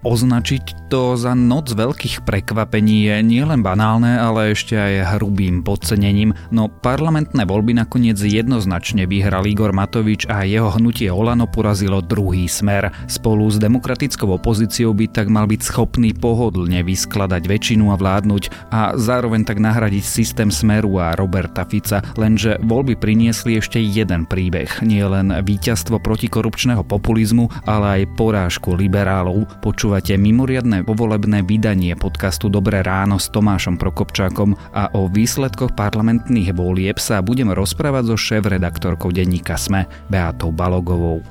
Označiť to za noc veľkých prekvapení je nielen banálne, ale ešte aj hrubým podcenením, no parlamentné voľby nakoniec jednoznačne vyhral Igor Matovič a jeho hnutie Olano porazilo druhý smer. Spolu s demokratickou opozíciou by tak mal byť schopný pohodlne vyskladať väčšinu a vládnuť a zároveň tak nahradiť systém Smeru a Roberta Fica, lenže voľby priniesli ešte jeden príbeh, nie len víťazstvo protikorupčného populizmu, ale aj porážku liberálov. Poču Počúvate mimoriadne povolebné vydanie podcastu Dobré ráno s Tomášom Prokopčákom a o výsledkoch parlamentných volieb sa budem rozprávať so šéf-redaktorkou denníka SME Beatou Balogovou.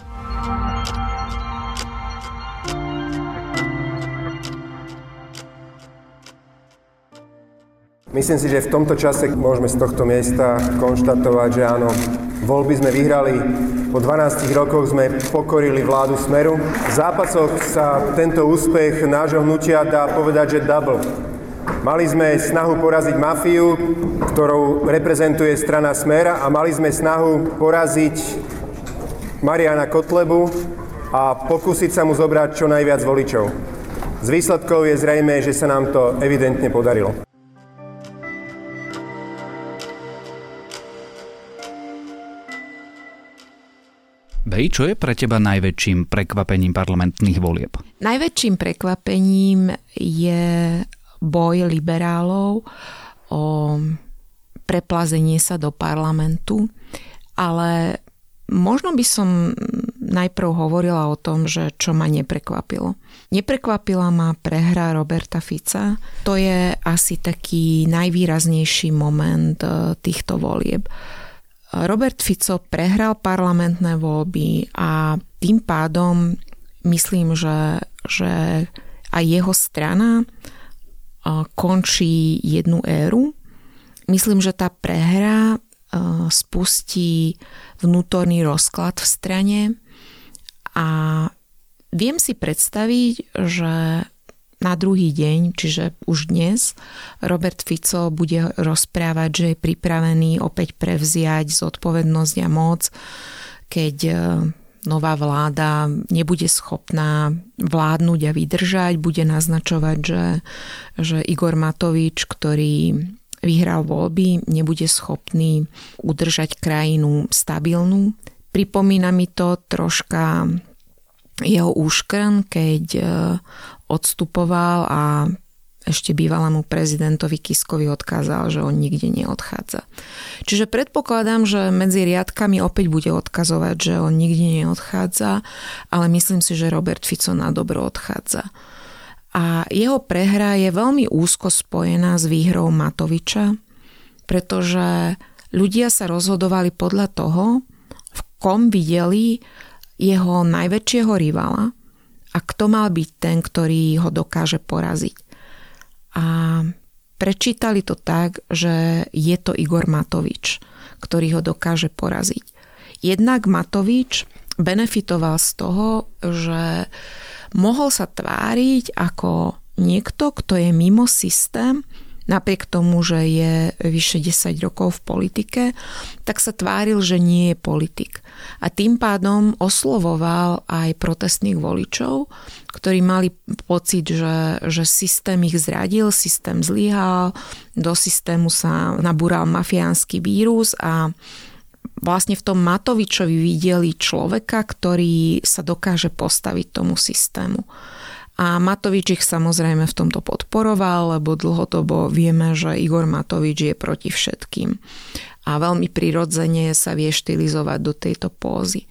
Myslím si, že v tomto čase môžeme z tohto miesta konštatovať, že áno, voľby sme vyhrali po 12 rokoch sme pokorili vládu Smeru. V zápasoch sa tento úspech nášho hnutia dá povedať, že double. Mali sme snahu poraziť mafiu, ktorou reprezentuje strana Smera a mali sme snahu poraziť Mariana Kotlebu a pokúsiť sa mu zobrať čo najviac voličov. Z výsledkov je zrejme, že sa nám to evidentne podarilo. Bej, čo je pre teba najväčším prekvapením parlamentných volieb? Najväčším prekvapením je boj liberálov o preplazenie sa do parlamentu, ale možno by som najprv hovorila o tom, že čo ma neprekvapilo. Neprekvapila ma prehra Roberta Fica. To je asi taký najvýraznejší moment eh, týchto volieb Robert Fico prehral parlamentné voľby a tým pádom myslím, že, že aj jeho strana končí jednu éru. Myslím, že tá prehra spustí vnútorný rozklad v strane a viem si predstaviť, že na druhý deň, čiže už dnes, Robert Fico bude rozprávať, že je pripravený opäť prevziať zodpovednosť a moc, keď e, nová vláda nebude schopná vládnuť a vydržať, bude naznačovať, že, že Igor Matovič, ktorý vyhral voľby, nebude schopný udržať krajinu stabilnú. Pripomína mi to troška jeho úškrn, keď e, odstupoval a ešte bývalému prezidentovi Kiskovi odkázal, že on nikde neodchádza. Čiže predpokladám, že medzi riadkami opäť bude odkazovať, že on nikde neodchádza, ale myslím si, že Robert Fico na dobro odchádza. A jeho prehra je veľmi úzko spojená s výhrou Matoviča, pretože ľudia sa rozhodovali podľa toho, v kom videli jeho najväčšieho rivala a kto mal byť ten, ktorý ho dokáže poraziť. A prečítali to tak, že je to Igor Matovič, ktorý ho dokáže poraziť. Jednak Matovič benefitoval z toho, že mohol sa tváriť ako niekto, kto je mimo systém, napriek tomu, že je vyše 10 rokov v politike, tak sa tváril, že nie je politik. A tým pádom oslovoval aj protestných voličov, ktorí mali pocit, že, že systém ich zradil, systém zlyhal, do systému sa nabúral mafiánsky vírus a vlastne v tom Matovičovi videli človeka, ktorý sa dokáže postaviť tomu systému. A Matovič ich samozrejme v tomto podporoval, lebo dlhodobo vieme, že Igor Matovič je proti všetkým. A veľmi prirodzene sa vie štilizovať do tejto pózy.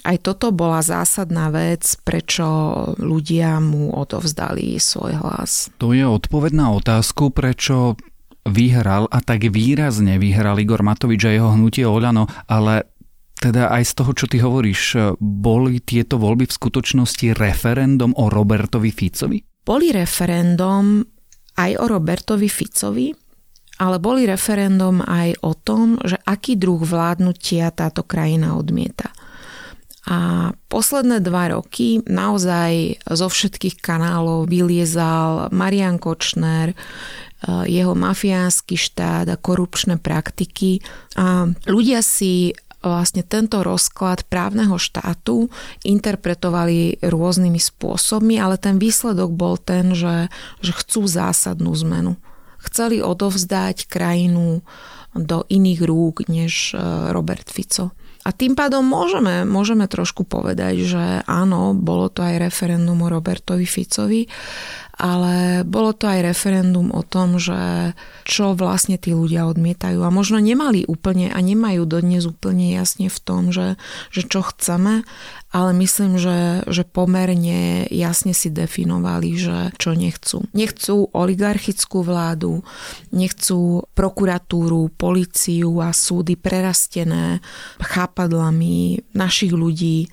Aj toto bola zásadná vec, prečo ľudia mu odovzdali svoj hlas. To je odpoveď na otázku, prečo vyhral a tak výrazne vyhral Igor Matovič a jeho hnutie Oľano, ale teda aj z toho, čo ty hovoríš, boli tieto voľby v skutočnosti referendum o Robertovi Ficovi? Boli referendum aj o Robertovi Ficovi, ale boli referendum aj o tom, že aký druh vládnutia táto krajina odmieta. A posledné dva roky naozaj zo všetkých kanálov vyliezal Marian Kočner, jeho mafiánsky štát a korupčné praktiky. A ľudia si vlastne tento rozklad právneho štátu interpretovali rôznymi spôsobmi, ale ten výsledok bol ten, že, že chcú zásadnú zmenu. Chceli odovzdať krajinu do iných rúk než e, Robert Fico. A tým pádom môžeme, môžeme trošku povedať, že áno, bolo to aj referendum o Robertovi Ficovi, ale bolo to aj referendum o tom, že čo vlastne tí ľudia odmietajú. A možno nemali úplne a nemajú dodnes úplne jasne v tom, že, že čo chceme, ale myslím, že, že pomerne jasne si definovali, že čo nechcú. Nechcú oligarchickú vládu, nechcú prokuratúru, policiu a súdy prerastené chápadlami našich ľudí,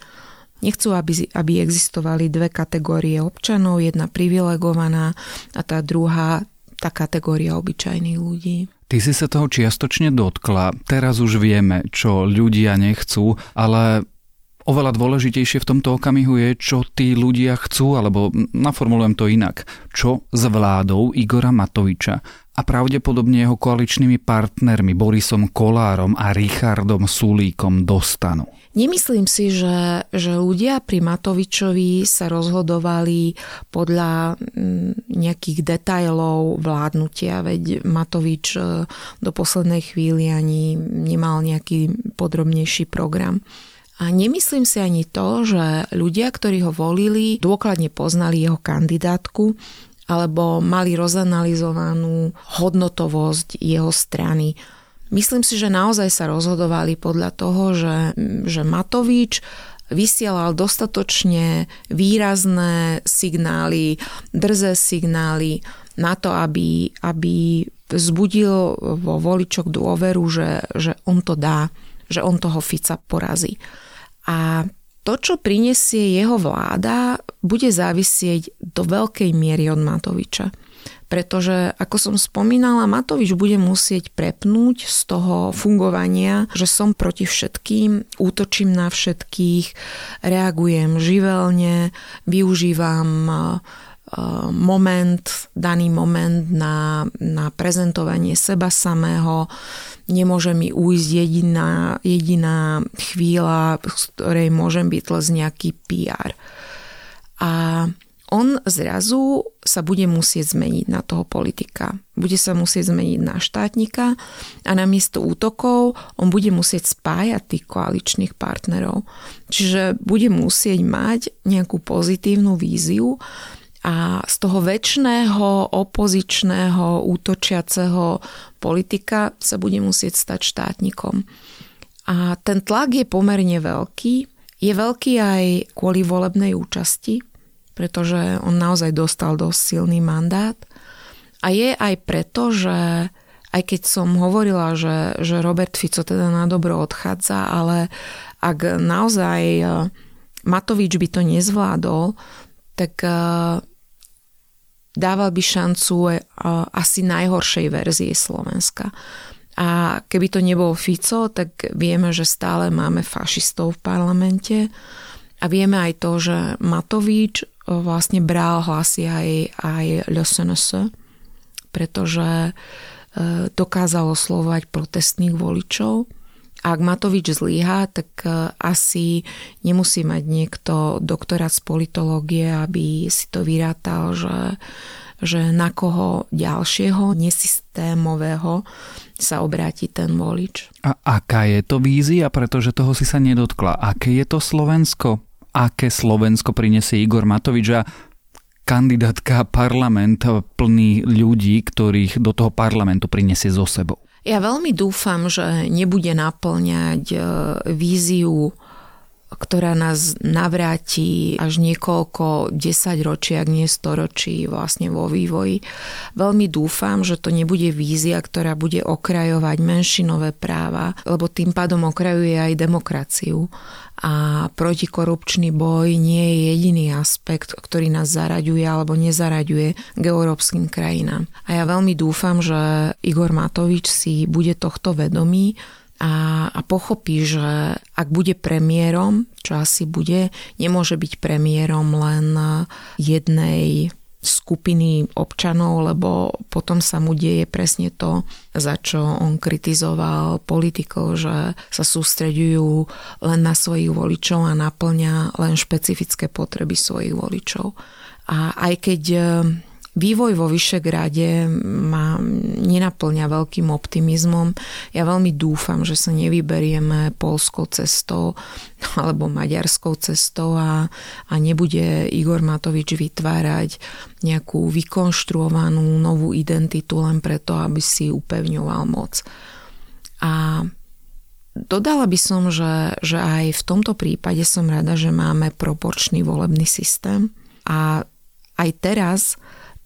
Nechcú, aby, aby existovali dve kategórie občanov, jedna privilegovaná a tá druhá tá kategória obyčajných ľudí. Ty si sa toho čiastočne dotkla. Teraz už vieme, čo ľudia nechcú, ale oveľa dôležitejšie v tomto okamihu je, čo tí ľudia chcú, alebo naformulujem to inak. Čo s vládou Igora Matoviča a pravdepodobne jeho koaličnými partnermi Borisom Kolárom a Richardom Sulíkom dostanú. Nemyslím si, že, že ľudia pri Matovičovi sa rozhodovali podľa mm, nejakých detajlov vládnutia, veď Matovič e, do poslednej chvíli ani nemal nejaký podrobnejší program. A nemyslím si ani to, že ľudia, ktorí ho volili, dôkladne poznali jeho kandidátku alebo mali rozanalizovanú hodnotovosť jeho strany Myslím si, že naozaj sa rozhodovali podľa toho, že, že Matovič vysielal dostatočne výrazné signály, drzé signály na to, aby, aby vzbudil vo voličok dôveru, že, že on to dá, že on toho Fica porazí. A to, čo prinesie jeho vláda, bude závisieť do veľkej miery od Matoviča pretože, ako som spomínala, Matovič bude musieť prepnúť z toho fungovania, že som proti všetkým, útočím na všetkých, reagujem živelne, využívam e, moment, daný moment na, na prezentovanie seba samého. Nemôže mi ujsť jediná, jediná chvíľa, z ktorej môžem byť len nejaký PR. A on zrazu sa bude musieť zmeniť na toho politika. Bude sa musieť zmeniť na štátnika a namiesto útokov on bude musieť spájať tých koaličných partnerov. Čiže bude musieť mať nejakú pozitívnu víziu a z toho väčšného opozičného útočiaceho politika sa bude musieť stať štátnikom. A ten tlak je pomerne veľký. Je veľký aj kvôli volebnej účasti, pretože on naozaj dostal dosť silný mandát. A je aj preto, že aj keď som hovorila, že, že Robert Fico teda na dobro odchádza, ale ak naozaj e, Matovič by to nezvládol, tak e, dával by šancu e, asi najhoršej verzie Slovenska. A keby to nebol Fico, tak vieme, že stále máme fašistov v parlamente. A vieme aj to, že Matovič vlastne bral hlasy aj, aj LSNS, pretože e, dokázal oslovať protestných voličov. Ak Matovič zlíha, tak e, asi nemusí mať niekto doktorát z politológie, aby si to vyrátal, že, že na koho ďalšieho nesystémového sa obráti ten volič. A aká je to vízia, pretože toho si sa nedotkla? Aké je to Slovensko? Aké Slovensko prinesie Igor Matovič a kandidátka parlament plný ľudí, ktorých do toho parlamentu prinesie zo sebou. Ja veľmi dúfam, že nebude naplňať e, víziu ktorá nás navráti až niekoľko desaťročí, ak nie storočí vlastne vo vývoji. Veľmi dúfam, že to nebude vízia, ktorá bude okrajovať menšinové práva, lebo tým pádom okrajuje aj demokraciu. A protikorupčný boj nie je jediný aspekt, ktorý nás zaraďuje alebo nezaraďuje k európskym krajinám. A ja veľmi dúfam, že Igor Matovič si bude tohto vedomý a, a pochopí, že ak bude premiérom, čo asi bude, nemôže byť premiérom len jednej skupiny občanov, lebo potom sa mu deje presne to, za čo on kritizoval politikov, že sa sústreďujú len na svojich voličov a naplňa len špecifické potreby svojich voličov. A aj keď Vývoj vo Vyšegrade ma nenaplňa veľkým optimizmom. Ja veľmi dúfam, že sa nevyberieme polskou cestou alebo maďarskou cestou a, a nebude Igor Matovič vytvárať nejakú vykonštruovanú novú identitu len preto, aby si upevňoval moc. A Dodala by som, že, že aj v tomto prípade som rada, že máme proporčný volebný systém a aj teraz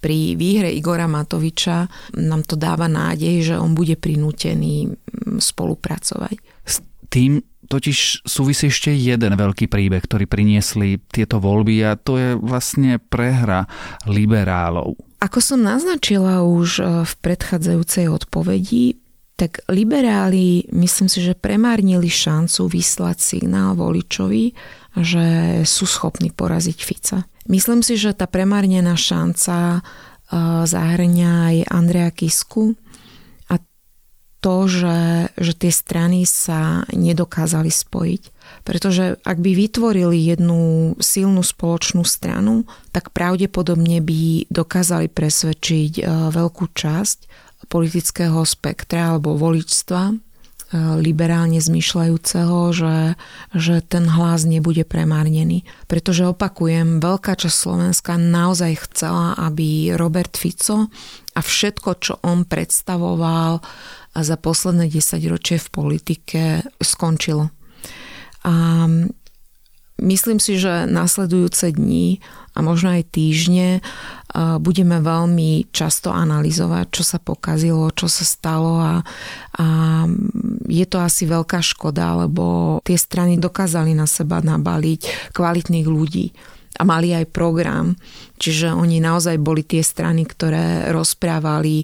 pri výhre Igora Matoviča nám to dáva nádej, že on bude prinútený spolupracovať. S tým totiž súvisí ešte jeden veľký príbeh, ktorý priniesli tieto voľby a to je vlastne prehra liberálov. Ako som naznačila už e, v predchádzajúcej odpovedi, tak liberáli myslím si, že premárnili šancu vyslať signál voličovi, že sú schopní poraziť Fica. Myslím si, že tá premárnená šanca eh, zahrňa aj Andrea Kisku a to, že, že tie strany sa nedokázali spojiť. Pretože ak by vytvorili jednu silnú spoločnú stranu, tak pravdepodobne by dokázali presvedčiť eh, veľkú časť politického spektra alebo voličstva liberálne zmyšľajúceho, že, že ten hlas nebude premárnený. Pretože opakujem, veľká časť Slovenska naozaj chcela, aby Robert Fico a všetko, čo on predstavoval za posledné 10 ročie v politike, skončilo. A myslím si, že nasledujúce dni a možno aj týždne budeme veľmi často analyzovať, čo sa pokazilo, čo sa stalo a, a je to asi veľká škoda, lebo tie strany dokázali na seba nabaliť kvalitných ľudí a mali aj program, čiže oni naozaj boli tie strany, ktoré rozprávali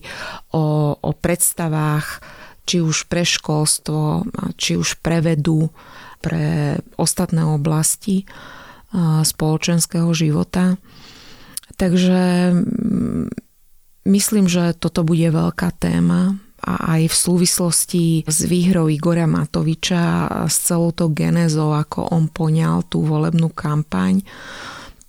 o, o predstavách, či už pre školstvo, či už pre vedu, pre ostatné oblasti spoločenského života. Takže mm, myslím, že toto bude veľká téma a aj v súvislosti s výhrou Igora Matoviča a s celou to genézou, ako on poňal tú volebnú kampaň,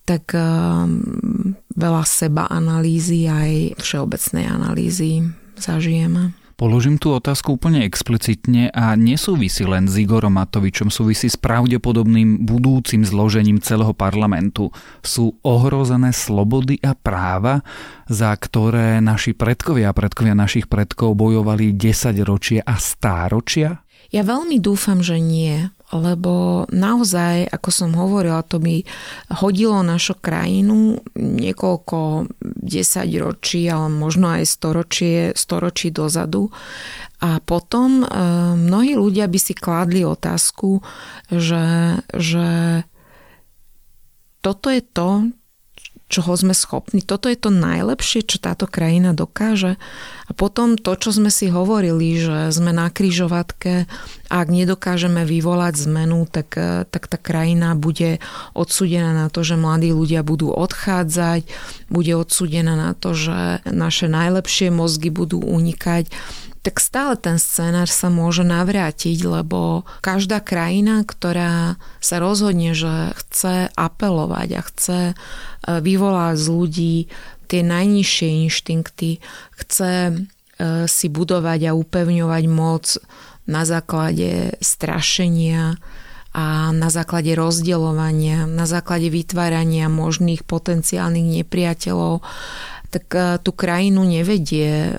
tak um, veľa seba analýzy aj všeobecnej analýzy zažijeme. Položím tú otázku úplne explicitne a nesúvisí len s Igorom Matovičom, súvisí s pravdepodobným budúcim zložením celého parlamentu. Sú ohrozené slobody a práva, za ktoré naši predkovia a predkovia našich predkov bojovali 10 ročia a stáročia? Ja veľmi dúfam, že nie lebo naozaj, ako som hovorila, to by hodilo našu krajinu niekoľko desaťročí, ale možno aj storočie, storočí dozadu. A potom e, mnohí ľudia by si kládli otázku, že, že toto je to, čoho sme schopní. Toto je to najlepšie, čo táto krajina dokáže. A potom to, čo sme si hovorili, že sme na kryžovatke a ak nedokážeme vyvolať zmenu, tak, tak tá krajina bude odsudená na to, že mladí ľudia budú odchádzať, bude odsudená na to, že naše najlepšie mozgy budú unikať tak stále ten scenár sa môže navrátiť, lebo každá krajina, ktorá sa rozhodne, že chce apelovať a chce e, vyvolať z ľudí tie najnižšie inštinkty, chce e, si budovať a upevňovať moc na základe strašenia a na základe rozdeľovania, na základe vytvárania možných potenciálnych nepriateľov, tak e, tú krajinu nevedie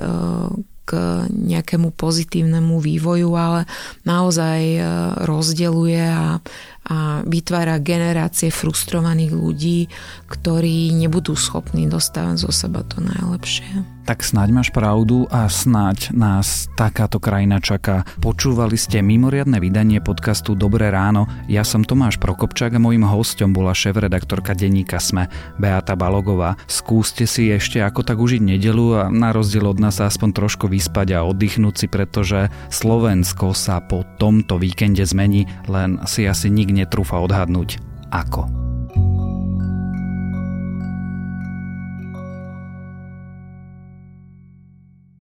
k nejakému pozitívnemu vývoju, ale naozaj e, rozdeluje a, a vytvára generácie frustrovaných ľudí, ktorí nebudú schopní dostávať zo seba to najlepšie tak snáď máš pravdu a snáď nás takáto krajina čaká. Počúvali ste mimoriadne vydanie podcastu Dobré ráno. Ja som Tomáš Prokopčák a mojim hostom bola šéf-redaktorka denníka Sme Beata Balogová. Skúste si ešte ako tak užiť nedelu a na rozdiel od nás aspoň trošku vyspať a oddychnúť si, pretože Slovensko sa po tomto víkende zmení, len si asi nik netrúfa odhadnúť ako.